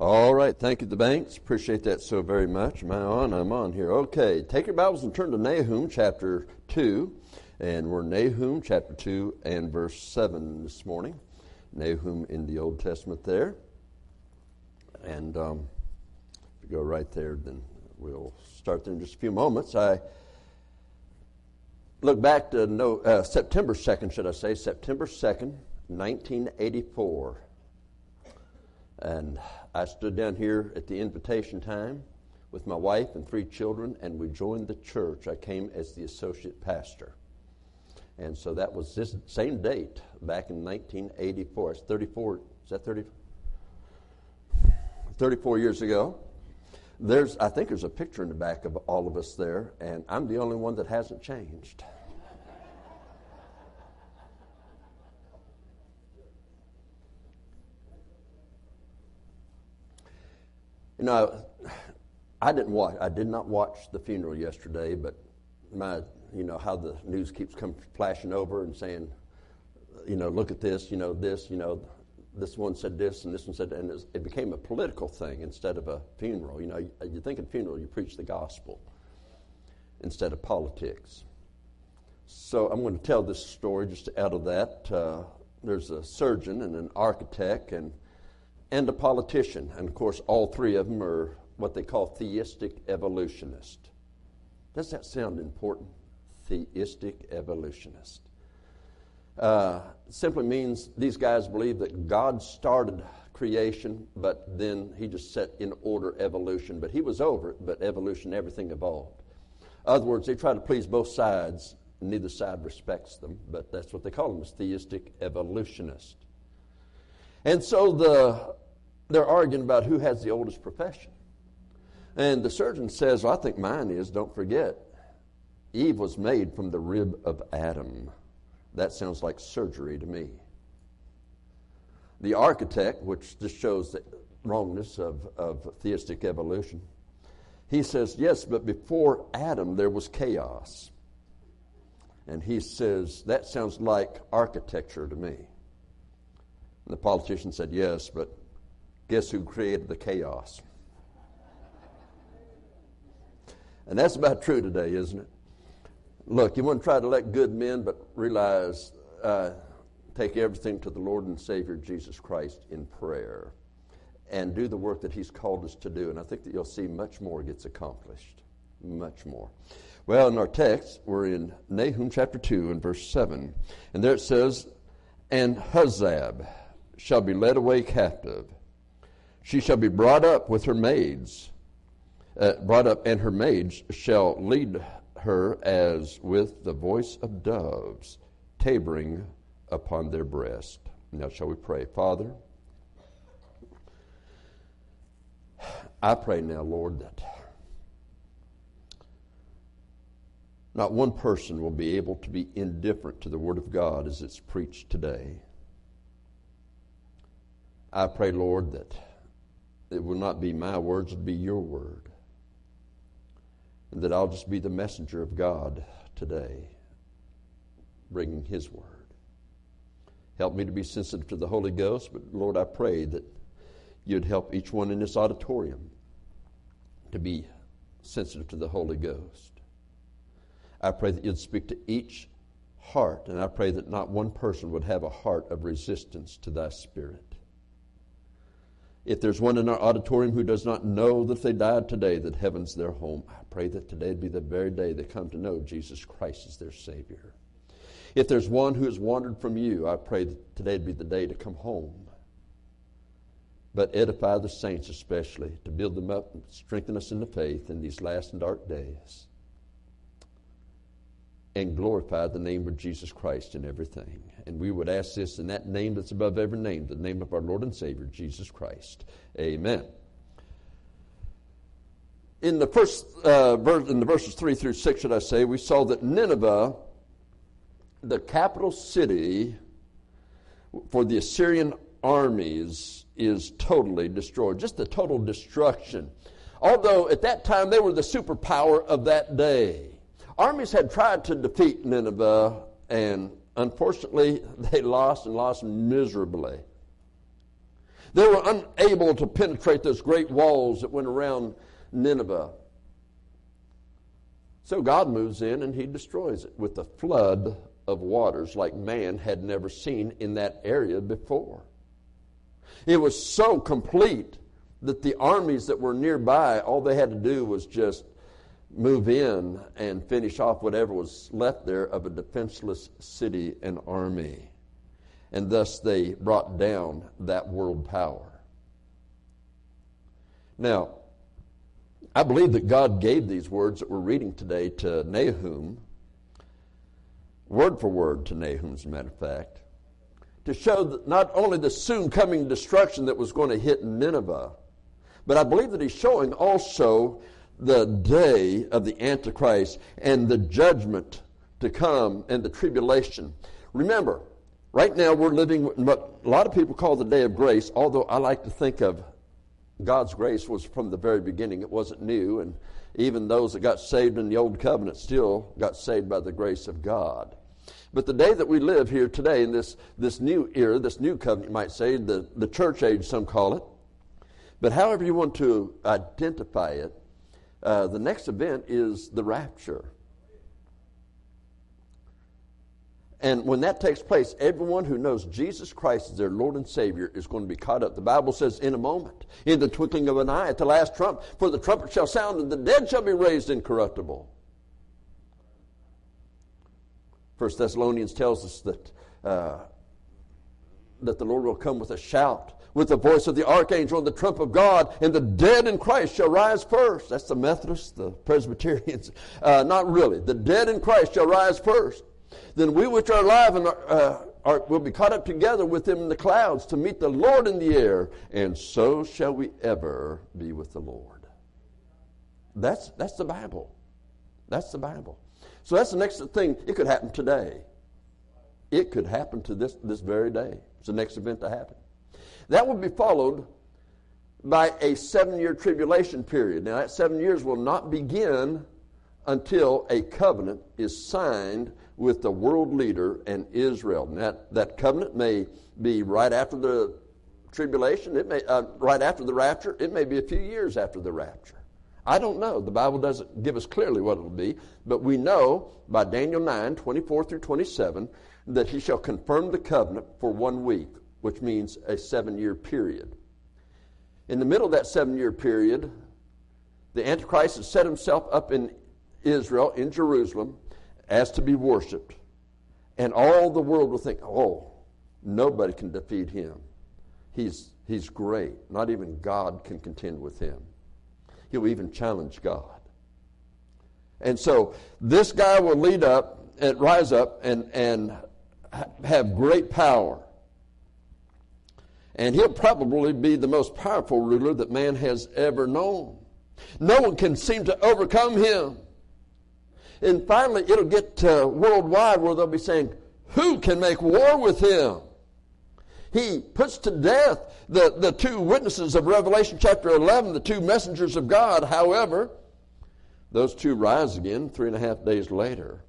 All right, thank you, the banks. Appreciate that so very much. Am I on? I'm on here. Okay, take your Bibles and turn to Nahum chapter 2. And we're Nahum chapter 2 and verse 7 this morning. Nahum in the Old Testament there. And um, if you go right there, then we'll start there in just a few moments. I look back to no, uh, September 2nd, should I say, September 2nd, 1984. And I stood down here at the invitation time with my wife and three children, and we joined the church. I came as the associate pastor. And so that was this same date back in 1984. It's 34, is that 30? 34 years ago. There's, I think there's a picture in the back of all of us there, and I'm the only one that hasn't changed. You know, I didn't watch. I did not watch the funeral yesterday, but my, you know, how the news keeps come flashing over and saying, you know, look at this, you know, this, you know, this one said this and this one said, that and it became a political thing instead of a funeral. You know, you, you think in funeral you preach the gospel instead of politics. So I'm going to tell this story just out of that. Uh, there's a surgeon and an architect and and a politician. And of course, all three of them are what they call theistic evolutionists. Does that sound important? Theistic evolutionist. Uh, simply means these guys believe that God started creation, but then he just set in order evolution. But he was over it, but evolution, everything evolved. In other words, they try to please both sides, neither side respects them, but that's what they call them, theistic evolutionists. And so the, they're arguing about who has the oldest profession. And the surgeon says, well, I think mine is, don't forget, Eve was made from the rib of Adam. That sounds like surgery to me. The architect, which just shows the wrongness of, of theistic evolution, he says, yes, but before Adam there was chaos. And he says, that sounds like architecture to me. And the politician said, yes, but guess who created the chaos? And that's about true today, isn't it? Look, you want to try to let good men, but realize, uh, take everything to the Lord and Savior Jesus Christ in prayer and do the work that He's called us to do. And I think that you'll see much more gets accomplished. Much more. Well, in our text, we're in Nahum chapter 2 and verse 7. And there it says, And Huzzab shall be led away captive she shall be brought up with her maids, uh, brought up, and her maids shall lead her as with the voice of doves, tabering upon their breast. Now, shall we pray? Father, I pray now, Lord, that not one person will be able to be indifferent to the Word of God as it's preached today. I pray, Lord, that it will not be my words, it'll be your word. And that I'll just be the messenger of God today, bringing His word. Help me to be sensitive to the Holy Ghost, but Lord, I pray that you'd help each one in this auditorium to be sensitive to the Holy Ghost. I pray that you'd speak to each heart, and I pray that not one person would have a heart of resistance to thy Spirit. If there's one in our auditorium who does not know that they died today, that heaven's their home, I pray that today be the very day they come to know Jesus Christ as their Savior. If there's one who has wandered from you, I pray that today be the day to come home. But edify the saints especially, to build them up and strengthen us in the faith in these last and dark days and glorify the name of Jesus Christ in everything. And we would ask this in that name that's above every name, the name of our Lord and Savior, Jesus Christ. Amen. In the first uh, verse, in the verses three through six, should I say, we saw that Nineveh, the capital city for the Assyrian armies, is totally destroyed. Just the total destruction. Although at that time they were the superpower of that day. Armies had tried to defeat Nineveh, and unfortunately, they lost and lost miserably. They were unable to penetrate those great walls that went around Nineveh. So God moves in and he destroys it with a flood of waters like man had never seen in that area before. It was so complete that the armies that were nearby, all they had to do was just move in and finish off whatever was left there of a defenseless city and army. And thus they brought down that world power. Now, I believe that God gave these words that we're reading today to Nahum, word for word to Nahum, as a matter of fact, to show not only the soon coming destruction that was going to hit Nineveh, but I believe that he's showing also the day of the Antichrist and the judgment to come and the tribulation. Remember, right now we're living what a lot of people call the day of grace, although I like to think of God's grace was from the very beginning. It wasn't new, and even those that got saved in the old covenant still got saved by the grace of God. But the day that we live here today in this, this new era, this new covenant, you might say, the, the church age, some call it, but however you want to identify it, uh, the next event is the rapture. And when that takes place, everyone who knows Jesus Christ as their Lord and Savior is going to be caught up. The Bible says, in a moment, in the twinkling of an eye, at the last trump, for the trumpet shall sound, and the dead shall be raised incorruptible. First Thessalonians tells us that uh, that the Lord will come with a shout, with the voice of the archangel and the trump of God, and the dead in Christ shall rise first. That's the Methodists, the Presbyterians. Uh, not really. The dead in Christ shall rise first. Then we which are alive and are, uh, are, will be caught up together with them in the clouds to meet the Lord in the air, and so shall we ever be with the Lord. That's, that's the Bible. That's the Bible. So that's the next thing. It could happen today. It could happen to this, this very day. It's the next event to happen. That will be followed by a seven year tribulation period. Now, that seven years will not begin until a covenant is signed with the world leader and Israel. And that, that covenant may be right after the tribulation, it may, uh, right after the rapture, it may be a few years after the rapture. I don't know. The Bible doesn't give us clearly what it'll be, but we know by Daniel 9, 24 through 27, that he shall confirm the covenant for one week, which means a seven year period. In the middle of that seven year period, the Antichrist has set himself up in Israel, in Jerusalem, as to be worshiped. And all the world will think, oh, nobody can defeat him. He's, he's great. Not even God can contend with him. He'll even challenge God. And so this guy will lead up and rise up and, and have great power. And he'll probably be the most powerful ruler that man has ever known. No one can seem to overcome him. And finally, it'll get uh, worldwide where they'll be saying, Who can make war with him? He puts to death the, the two witnesses of Revelation chapter 11, the two messengers of God. However, those two rise again three and a half days later.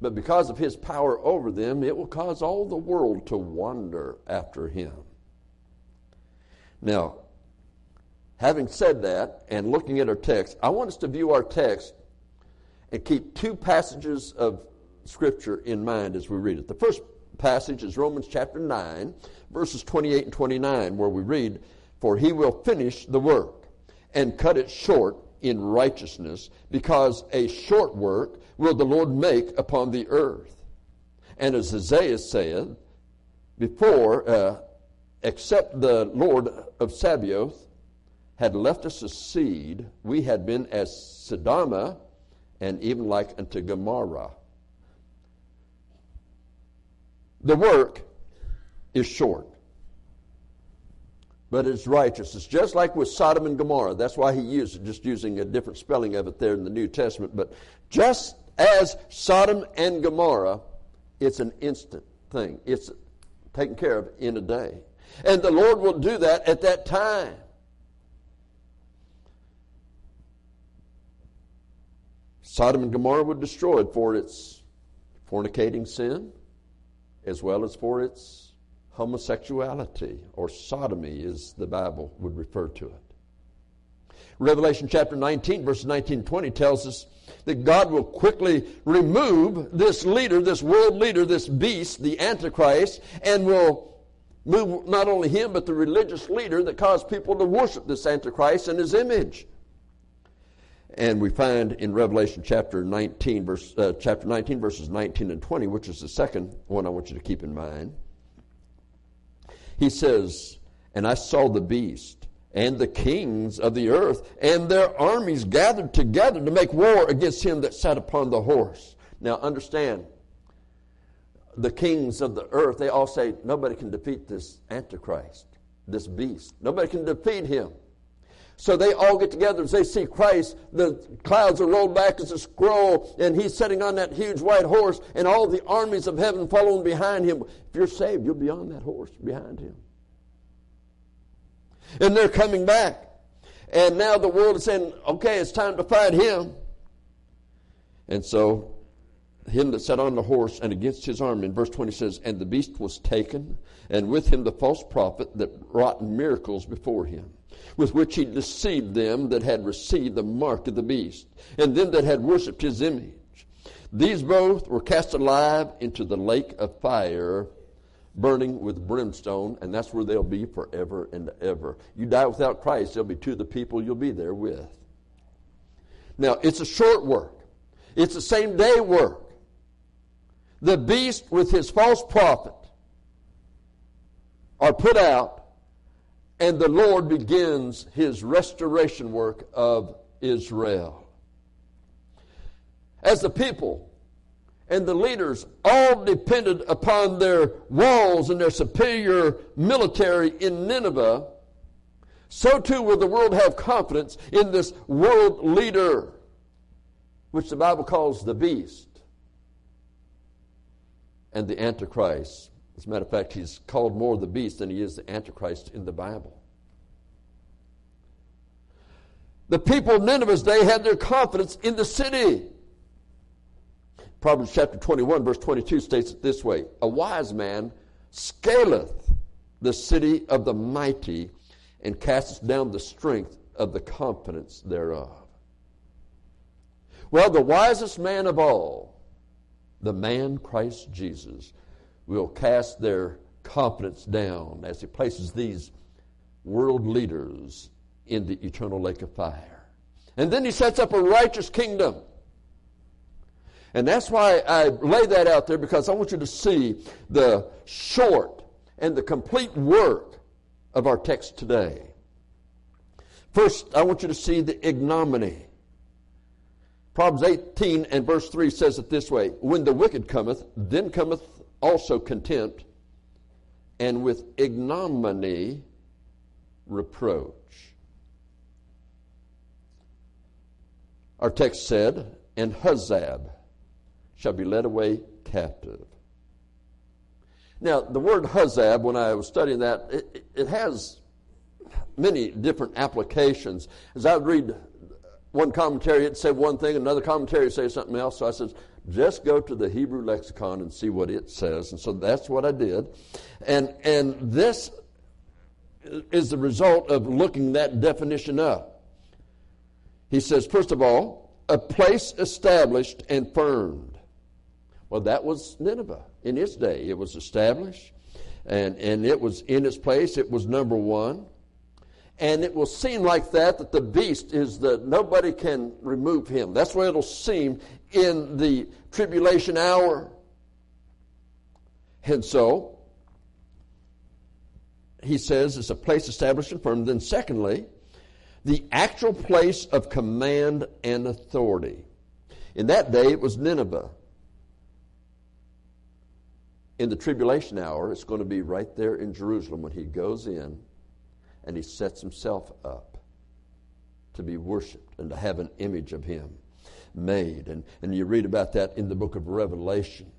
But because of his power over them, it will cause all the world to wander after him. Now, having said that and looking at our text, I want us to view our text and keep two passages of Scripture in mind as we read it. The first passage is Romans chapter 9, verses 28 and 29, where we read, For he will finish the work and cut it short in righteousness, because a short work will the Lord make upon the earth. And as Isaiah said, before, uh, except the Lord of Sabaoth had left us a seed, we had been as Sodoma and even like unto Gomorrah. The work is short, but it's righteous. It's just like with Sodom and Gomorrah. That's why he used it, just using a different spelling of it there in the New Testament. But just as Sodom and Gomorrah, it's an instant thing. It's taken care of in a day. And the Lord will do that at that time. Sodom and Gomorrah were destroyed for its fornicating sin as well as for its homosexuality or sodomy, as the Bible would refer to it. Revelation chapter 19, verses 19 and 20 tells us that God will quickly remove this leader, this world leader, this beast, the Antichrist, and will move not only him, but the religious leader that caused people to worship this Antichrist and his image. And we find in Revelation chapter 19, verse, uh, chapter 19, verses 19 and 20, which is the second one I want you to keep in mind. He says, And I saw the beast and the kings of the earth and their armies gathered together to make war against him that sat upon the horse. Now understand, the kings of the earth, they all say, nobody can defeat this Antichrist, this beast. Nobody can defeat him. So they all get together as they see Christ. The clouds are rolled back as a scroll, and he's sitting on that huge white horse, and all the armies of heaven following behind him. If you're saved, you'll be on that horse behind him. And they're coming back. And now the world is saying, okay, it's time to fight him. And so him that sat on the horse and against his arm, In verse 20 says, And the beast was taken, and with him the false prophet that wrought miracles before him, with which he deceived them that had received the mark of the beast, and them that had worshipped his image. These both were cast alive into the lake of fire, burning with brimstone, and that's where they'll be forever and ever. You die without Christ, there'll be two of the people you'll be there with. Now, it's a short work. It's the same day work the beast with his false prophet are put out, and the Lord begins his restoration work of Israel. As the people and the leaders all depended upon their walls and their superior military in Nineveh, so too will the world have confidence in this world leader, which the Bible calls the beast and the Antichrist. As a matter of fact, he's called more the beast than he is the Antichrist in the Bible. The people of Nineveh's day had their confidence in the city. Proverbs chapter 21, verse 22 states it this way A wise man scaleth the city of the mighty and casteth down the strength of the confidence thereof. Well, the wisest man of all the man Christ Jesus will cast their confidence down as he places these world leaders in the eternal lake of fire. And then he sets up a righteous kingdom. And that's why I lay that out there because I want you to see the short and the complete work of our text today. First, I want you to see the ignominy. Proverbs 18 and verse 3 says it this way When the wicked cometh, then cometh also contempt, and with ignominy reproach. Our text said, And Huzzab shall be led away captive. Now, the word Huzzab, when I was studying that, it, it has many different applications. As I read one commentary it said one thing, another commentary said something else. So I said, just go to the Hebrew lexicon and see what it says. And so that's what I did. And, and this is the result of looking that definition up. He says, first of all, a place established and firmed. Well, that was Nineveh in its day. It was established and, and it was in its place. It was number one and it will seem like that that the beast is that nobody can remove him. That's what it'll seem in the tribulation hour. And so he says it's a place established and firm. Then secondly the actual place of command and authority. In that day it was nineveh. In the tribulation hour it's going to be right there in jerusalem when he goes in and he sets himself up to be worshiped and to have an image of him made. And, and you read about that in the book of Revelation.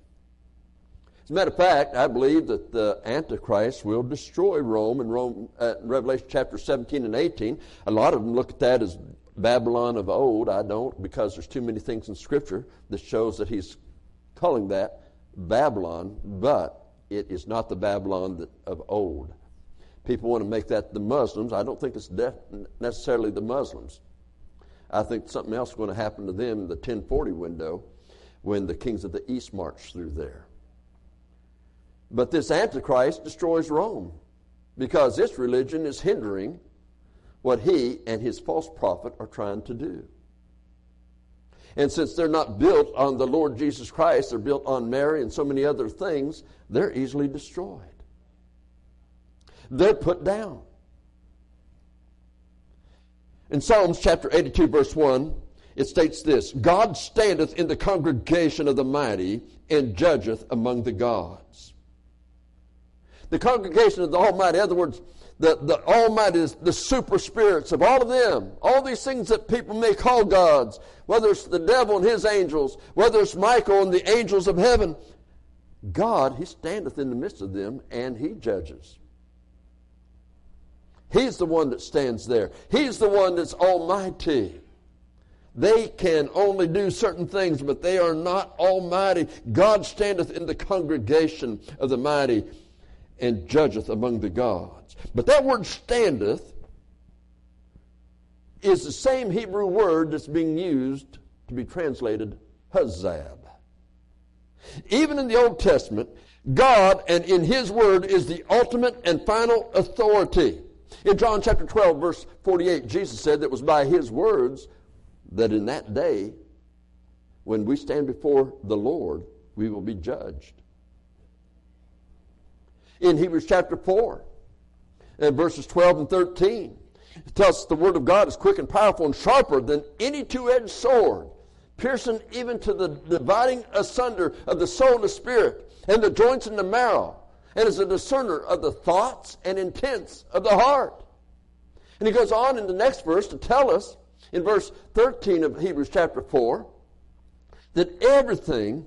As a matter of fact, I believe that the Antichrist will destroy Rome in Rome, uh, Revelation chapter 17 and 18. A lot of them look at that as Babylon of old. I don't because there's too many things in Scripture that shows that he's calling that Babylon. But It is not the Babylon that, of old. People want to make that the Muslims. I don't think it's def- necessarily the Muslims. I think something else is going to happen to them in the 1040 window when the kings of the east march through there. But this Antichrist destroys Rome because this religion is hindering what he and his false prophet are trying to do. And since they're not built on the Lord Jesus Christ, they're built on Mary and so many other things, they're easily destroyed. They're put down. In Psalms chapter 82, verse 1, it states this God standeth in the congregation of the mighty and judgeth among the gods. The congregation of the Almighty, in other words, the, the Almighty, is the super spirits of all of them, all these things that people may call gods, whether it's the devil and his angels, whether it's Michael and the angels of heaven, God, He standeth in the midst of them and He judges. He's the one that stands there. He's the one that's almighty. They can only do certain things, but they are not almighty. God standeth in the congregation of the mighty and judgeth among the gods. But that word standeth is the same Hebrew word that's being used to be translated Huzzab. Even in the Old Testament, God and in His Word is the ultimate and final authority. In John chapter 12, verse 48, Jesus said that it was by His words that in that day, when we stand before the Lord, we will be judged in Hebrews chapter 4, and verses 12 and 13. It tells us the word of God is quick and powerful and sharper than any two-edged sword, piercing even to the dividing asunder of the soul and the spirit, and the joints and the marrow, and is a discerner of the thoughts and intents of the heart. And he goes on in the next verse to tell us, in verse 13 of Hebrews chapter 4, that everything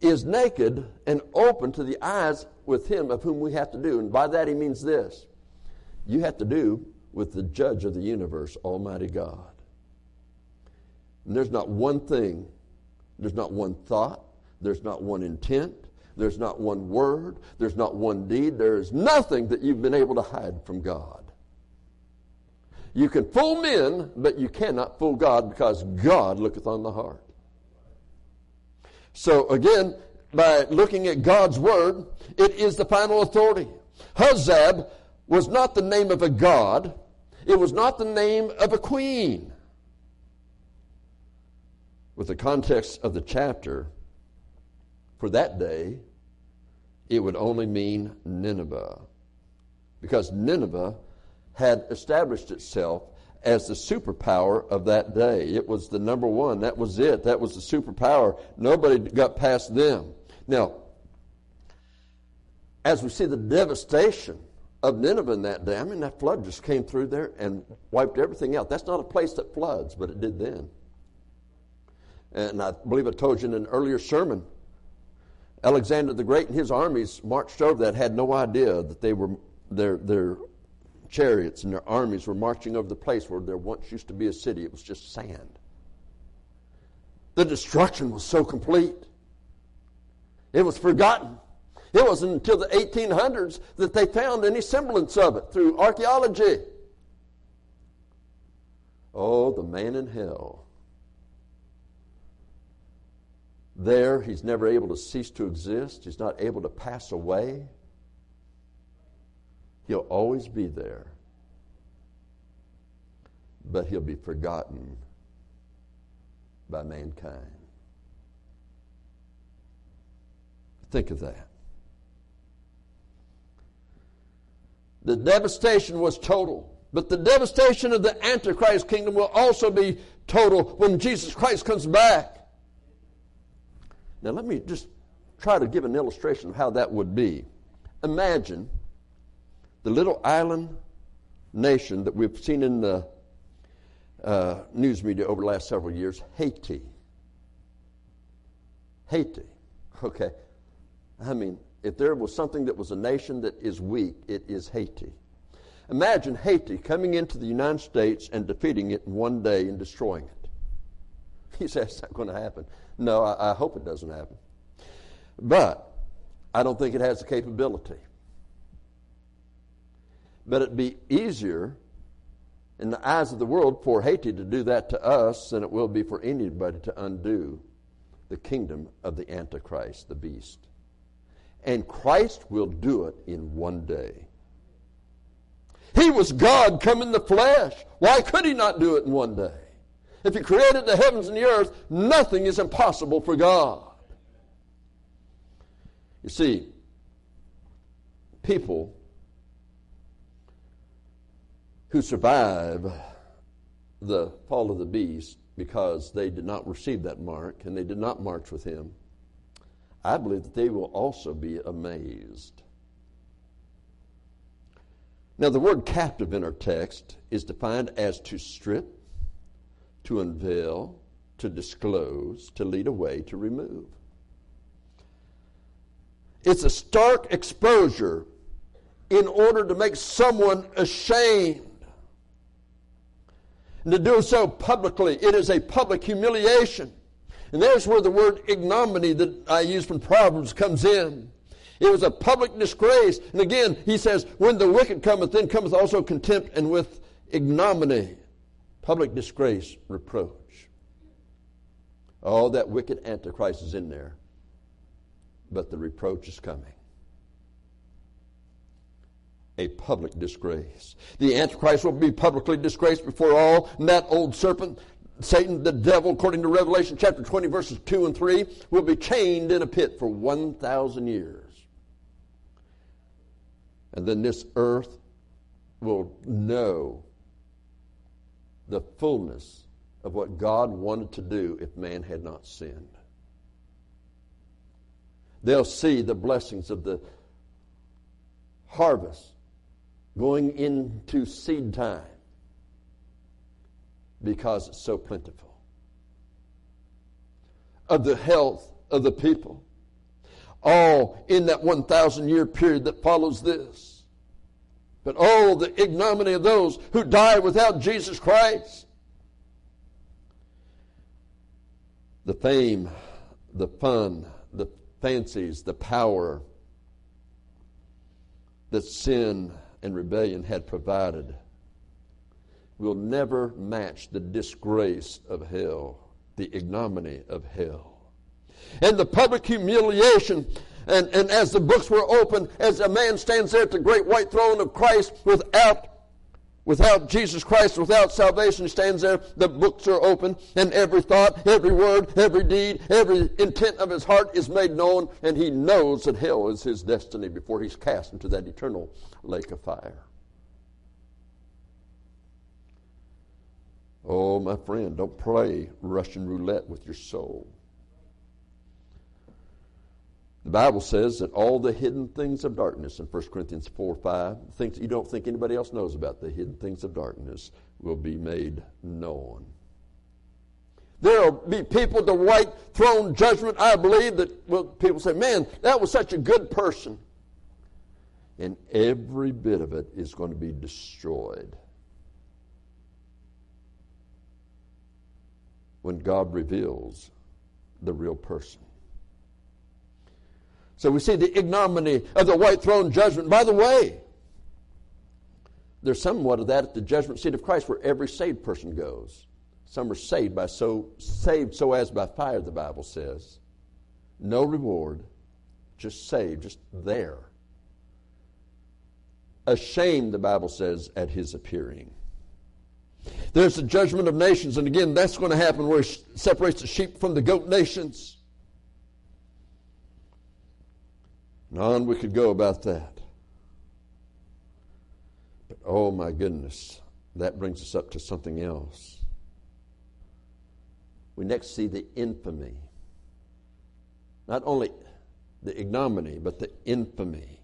is naked and open to the eyes with him of whom we have to do. And by that he means this you have to do with the judge of the universe, Almighty God. And there's not one thing, there's not one thought, there's not one intent, there's not one word, there's not one deed, there is nothing that you've been able to hide from God. You can fool men, but you cannot fool God because God looketh on the heart. So again, by looking at God's word, it is the final authority. Huzzab was not the name of a god. It was not the name of a queen. With the context of the chapter, for that day, it would only mean Nineveh. Because Nineveh had established itself as the superpower of that day. It was the number one. That was it. That was the superpower. Nobody got past them. Now, as we see the devastation of Nineveh in that day, I mean, that flood just came through there and wiped everything out. That's not a place that floods, but it did then. And I believe I told you in an earlier sermon, Alexander the Great and his armies marched over that, had no idea that they were their their chariots and their armies were marching over the place where there once used to be a city. It was just sand. The destruction was so complete. It was forgotten. It wasn't until the 1800s that they found any semblance of it through archaeology. Oh, the man in hell. There, he's never able to cease to exist. He's not able to pass away. He'll always be there, but he'll be forgotten by mankind. Think of that. The devastation was total. But the devastation of the Antichrist kingdom will also be total when Jesus Christ comes back. Now, let me just try to give an illustration of how that would be. Imagine the little island nation that we've seen in the uh, news media over the last several years, Haiti. Haiti. Okay. I mean, if there was something that was a nation that is weak, it is Haiti. Imagine Haiti coming into the United States and defeating it in one day and destroying it. He says that's not going to happen. No, I, I hope it doesn't happen. But I don't think it has the capability. But it'd be easier in the eyes of the world for Haiti to do that to us than it will be for anybody to undo the kingdom of the Antichrist, the beast. And Christ will do it in one day. He was God come in the flesh. Why could he not do it in one day? If he created the heavens and the earth, nothing is impossible for God. You see, people who survive the fall of the beast because they did not receive that mark and they did not march with him, I believe that they will also be amazed. Now, the word captive in our text is defined as to strip, to unveil, to disclose, to lead away, to remove. It's a stark exposure in order to make someone ashamed. And to do so publicly, it is a public humiliation. And there's where the word ignominy that I use from Proverbs comes in. It was a public disgrace. And again, he says, When the wicked cometh, then cometh also contempt, and with ignominy, public disgrace, reproach. All that wicked Antichrist is in there but the reproach is coming. A public disgrace. The Antichrist will be publicly disgraced before all, and that old serpent, Satan, the devil, according to Revelation chapter 20, verses 2 and 3, will be chained in a pit for 1,000 years. And then this earth will know the fullness of what God wanted to do if man had not sinned they'll see the blessings of the harvest going into seed time because it's so plentiful. Of the health of the people. All in that 1,000 year period that follows this. But oh, the ignominy of those who die without Jesus Christ. The fame, the fun, the fancies, the power that sin and rebellion had provided will never match the disgrace of hell, the ignominy of hell. And the public humiliation, and, and as the books were opened, as a man stands there at the great white throne of Christ without Without Jesus Christ, without salvation, he stands there, the books are open, and every thought, every word, every deed, every intent of his heart is made known, and he knows that hell is his destiny before he's cast into that eternal lake of fire. Oh, my friend, don't play Russian roulette with your soul. The Bible says that all the hidden things of darkness in 1 Corinthians 4 5, things you don't think anybody else knows about, the hidden things of darkness will be made known. There will be people the white throne judgment, I believe, that people say, man, that was such a good person. And every bit of it is going to be destroyed. When God reveals the real person. So we see the ignominy of the white throne judgment. By the way, there's somewhat of that at the judgment seat of Christ where every saved person goes. Some are saved by so saved so as by fire, the Bible says. No reward, just saved, just there. Ashamed, the Bible says, at his appearing. There's the judgment of nations, and again, that's going to happen where he separates the sheep from the goat nations. And on we could go about that. But oh my goodness, that brings us up to something else. We next see the infamy. Not only the ignominy, but the infamy.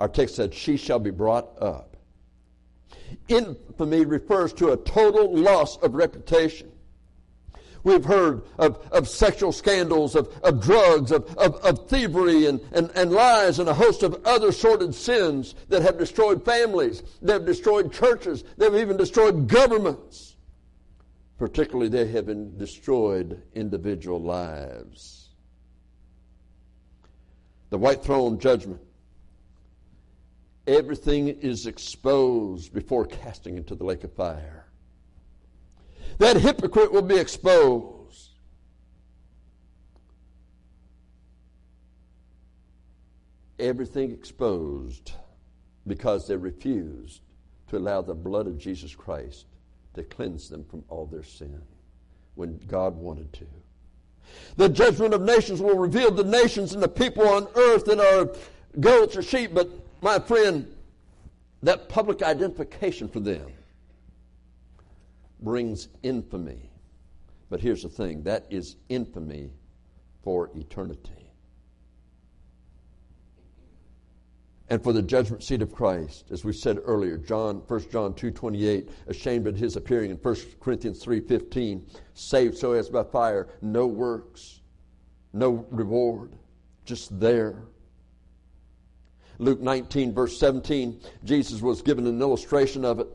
Our text said, She shall be brought up. Infamy refers to a total loss of reputation. We've heard of, of sexual scandals, of, of drugs, of, of, of thievery and, and, and lies, and a host of other sordid sins that have destroyed families, that have destroyed churches, that have even destroyed governments. Particularly, they have destroyed individual lives. the white throne judgment. Everything is exposed before casting into the lake of fire. That hypocrite will be exposed. Everything exposed because they refused to allow the blood of Jesus Christ to cleanse them from all their sin when God wanted to. The judgment of nations will reveal the nations and the people on earth that are goats or sheep, but my friend, that public identification for them brings infamy. But here's the thing that is infamy for eternity. and for the judgment seat of Christ. As we said earlier, John, 1 John 2.28, ashamed at his appearing in 1 Corinthians 3.15, saved so as by fire, no works, no reward, just there. Luke 19, verse 17, Jesus was given an illustration of it.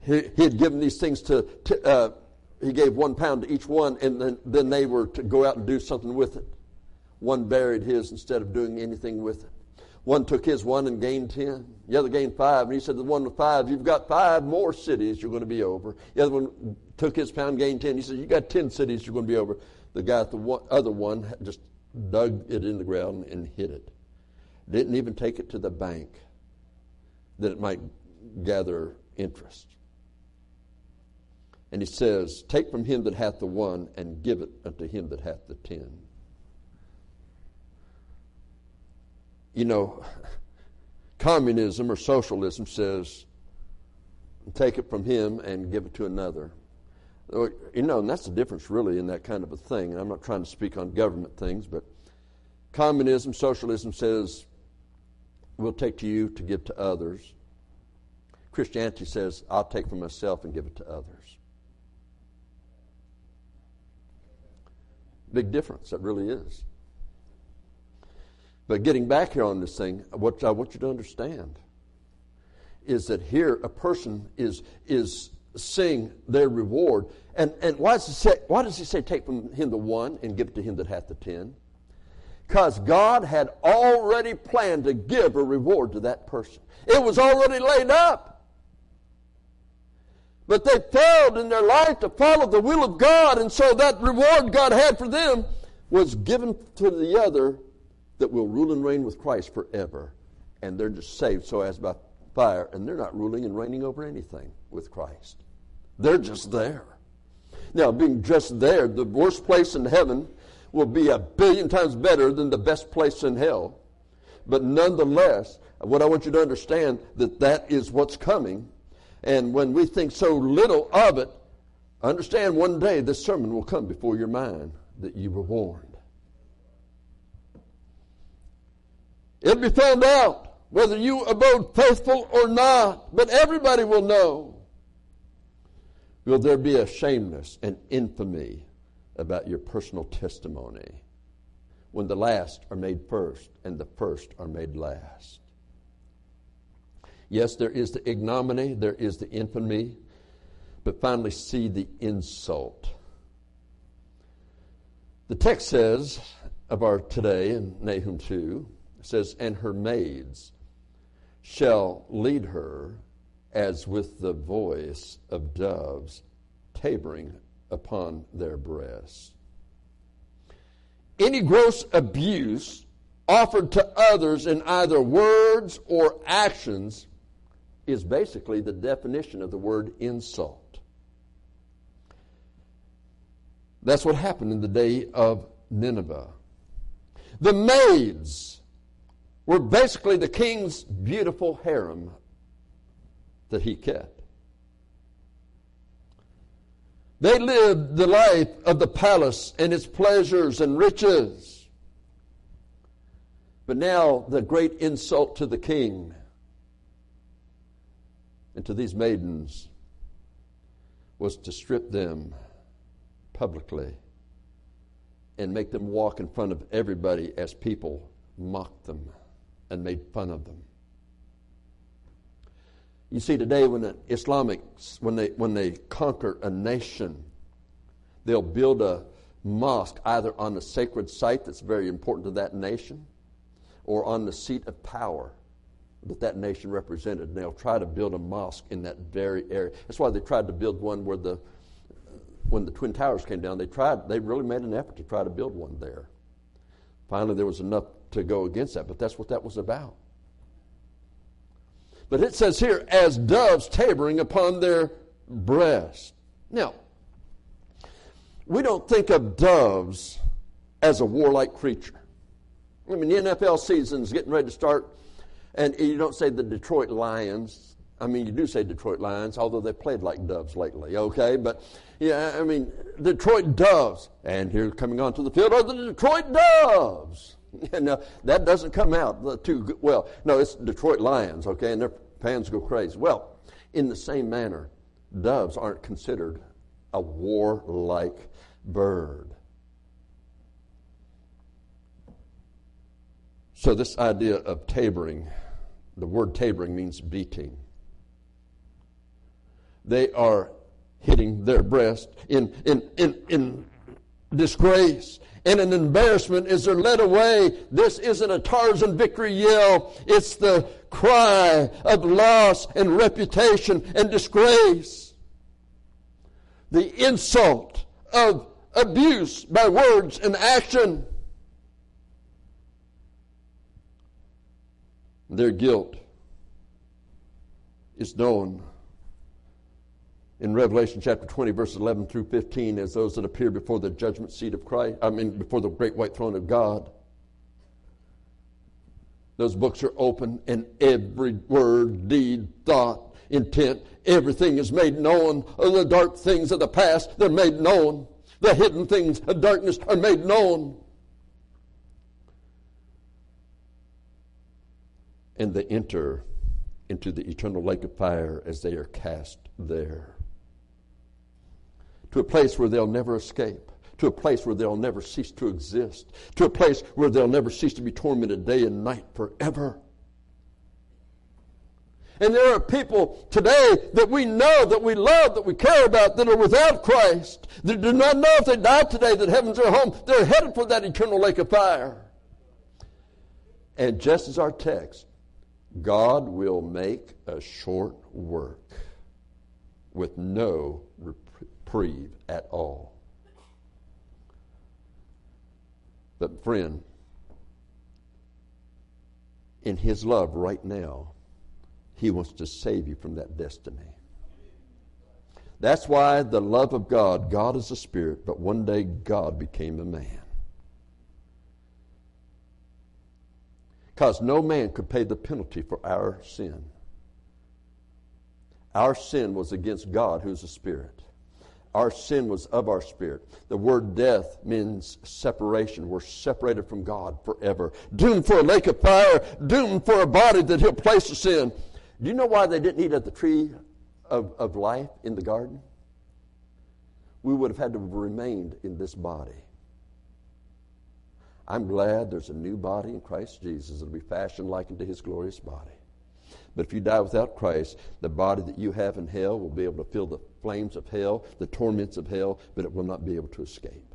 He, he had given these things to, to uh, he gave one pound to each one, and then, then they were to go out and do something with it. One buried his instead of doing anything with it. One took his one and gained ten. The other gained five. And he said, The one with five, you've got five more cities you're going to be over. The other one took his pound, gained ten. He said, You got ten cities you're going to be over. The guy at the one, other one just dug it in the ground and hid it. Didn't even take it to the bank that it might gather interest. And he says, Take from him that hath the one and give it unto him that hath the ten. you know, communism or socialism says, take it from him and give it to another. You know, and that's the difference really in that kind of a thing. And I'm not trying to speak on government things, but communism, socialism says, we'll take to you to give to others. Christianity says, I'll take from myself and give it to others. Big difference, that really is. But getting back here on this thing, what I want you to understand is that here a person is is seeing their reward. And and why does he say why does he say take from him the one and give it to him that hath the ten? Because God had already planned to give a reward to that person. It was already laid up. But they failed in their life to follow the will of God, and so that reward God had for them was given to the other that will rule and reign with Christ forever. And they're just saved so as by fire, and they're not ruling and reigning over anything with Christ. They're just there. Now, being just there, the worst place in heaven will be a billion times better than the best place in hell. But nonetheless, what I want you to understand that that is what's coming. And when we think so little of it, understand one day this sermon will come before your mind that you were warned. It'll be found out whether you abode faithful or not, but everybody will know. Will there be a shameness and infamy about your personal testimony when the last are made first and the first are made last? Yes, there is the ignominy, there is the infamy, but finally see the insult. The text says of our today in Nahum 2 says, And her maids shall lead her as with the voice of doves tabering upon their breasts. Any gross abuse offered to others in either words or actions is basically the definition of the word insult. That's what happened in the day of Nineveh. The maids were basically the king's beautiful harem that he kept. They lived the life of the palace and its pleasures and riches. But now the great insult to the king and to these maidens was to strip them publicly and make them walk in front of everybody as people mocked them and made fun of them. You see, today when the Islamics, when they, when they conquer a nation, they'll build a mosque either on the sacred site that's very important to that nation or on the seat of power that that nation represented. And they'll try to build a mosque in that very area. That's why they tried to build one where the when the Twin Towers came down, they tried they really made an effort to try to build one there. Finally there was enough to go against that, but that's what that was about. But it says here, as doves tabering upon their breast. Now, we don't think of doves as a warlike creature. I mean, the NFL season's getting ready to start, and you don't say the Detroit Lions. I mean, you do say Detroit Lions, although they played like doves lately, okay? But, yeah, I mean, Detroit Doves. And here coming onto the field are the Detroit Doves. now, that doesn't come out too well. No, it's Detroit Lions, okay? And their fans go crazy. Well, in the same manner, doves aren't considered a warlike bird. So, this idea of tabering, the word tabering means beating. They are hitting their breast in, in, in, in disgrace and an embarrassment as they're led away. This isn't a Tarzan victory yell. It's the cry of loss and reputation and disgrace. The insult of abuse by words and action. Their guilt is known in Revelation chapter 20, verses 11 through 15, as those that appear before the judgment seat of Christ, I mean, before the great white throne of God. Those books are open, and every word, deed, thought, intent, everything is made known. The dark things of the past, they're made known. The hidden things of darkness are made known. And they enter into the eternal lake of fire as they are cast there to a place where they'll never escape, to a place where they'll never cease to exist, to a place where they'll never cease to be tormented day and night forever. And there are people today that we know, that we love, that we care about, that are without Christ, that do not know if they die today that heaven's their home. They're headed for that eternal lake of fire. And just as our text, God will make a short work with no reprieve at all. But, friend, in His love right now, He wants to save you from that destiny. That's why the love of God, God is a spirit, but one day God became a man. Because no man could pay the penalty for our sin. Our sin was against God, who's a spirit. Our sin was of our spirit. The word death means separation. We're separated from God forever. Doomed for a lake of fire, doomed for a body that He'll place us in. Do you know why they didn't eat of the tree of, of life in the garden? We would have had to have remained in this body. I'm glad there's a new body in Christ Jesus that'll be fashioned like unto His glorious body. But if you die without Christ, the body that you have in hell will be able to feel the flames of hell, the torments of hell, but it will not be able to escape.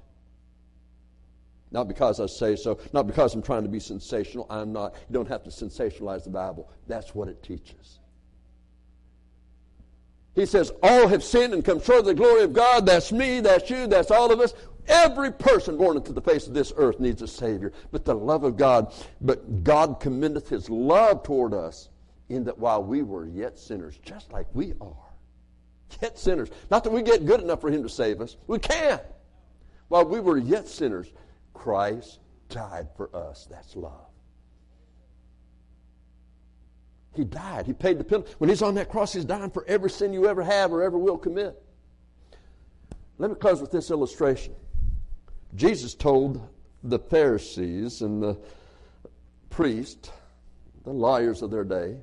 Not because I say so, not because I'm trying to be sensational. I'm not. You don't have to sensationalize the Bible. That's what it teaches. He says, All have sinned and come short of the glory of God. That's me, that's you, that's all of us. Every person born into the face of this earth needs a Savior. But the love of God, but God commendeth His love toward us in that while we were yet sinners, just like we are, yet sinners, not that we get good enough for Him to save us, we can't. While we were yet sinners, Christ died for us. That's love. He died. He paid the penalty. When He's on that cross, He's dying for every sin you ever have or ever will commit. Let me close with this illustration. Jesus told the Pharisees and the priests, the liars of their day,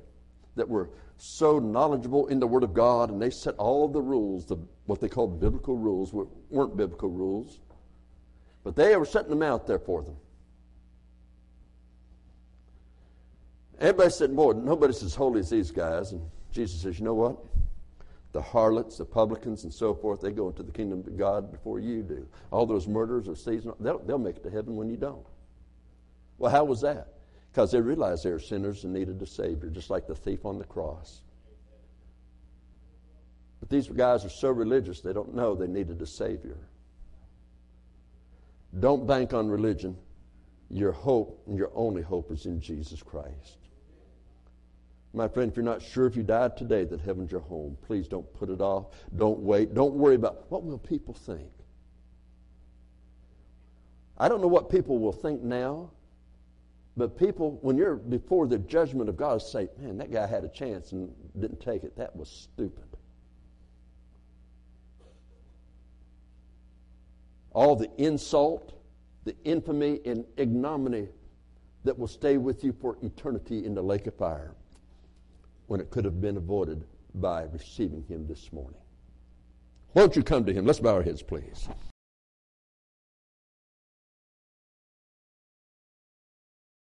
that were so knowledgeable in the Word of God, and they set all the rules, the, what they called biblical rules, weren't biblical rules, but they were setting them out there for them. Everybody said, Boy, nobody's as holy as these guys. And Jesus says, You know what? The harlots, the publicans, and so forth, they go into the kingdom of God before you do. All those murderers or seasonal, they'll, they'll make it to heaven when you don't. Well, how was that? Because they realized they were sinners and needed a Savior, just like the thief on the cross. But these guys are so religious, they don't know they needed a Savior. Don't bank on religion. Your hope and your only hope is in Jesus Christ. My friend, if you're not sure if you died today that heaven's your home, please don't put it off. Don't wait. Don't worry about what will people think. I don't know what people will think now, but people, when you're before the judgment of God, say, man, that guy had a chance and didn't take it. That was stupid. All the insult, the infamy, and ignominy that will stay with you for eternity in the lake of fire when it could have been avoided by receiving Him this morning. Won't you come to Him? Let's bow our heads, please.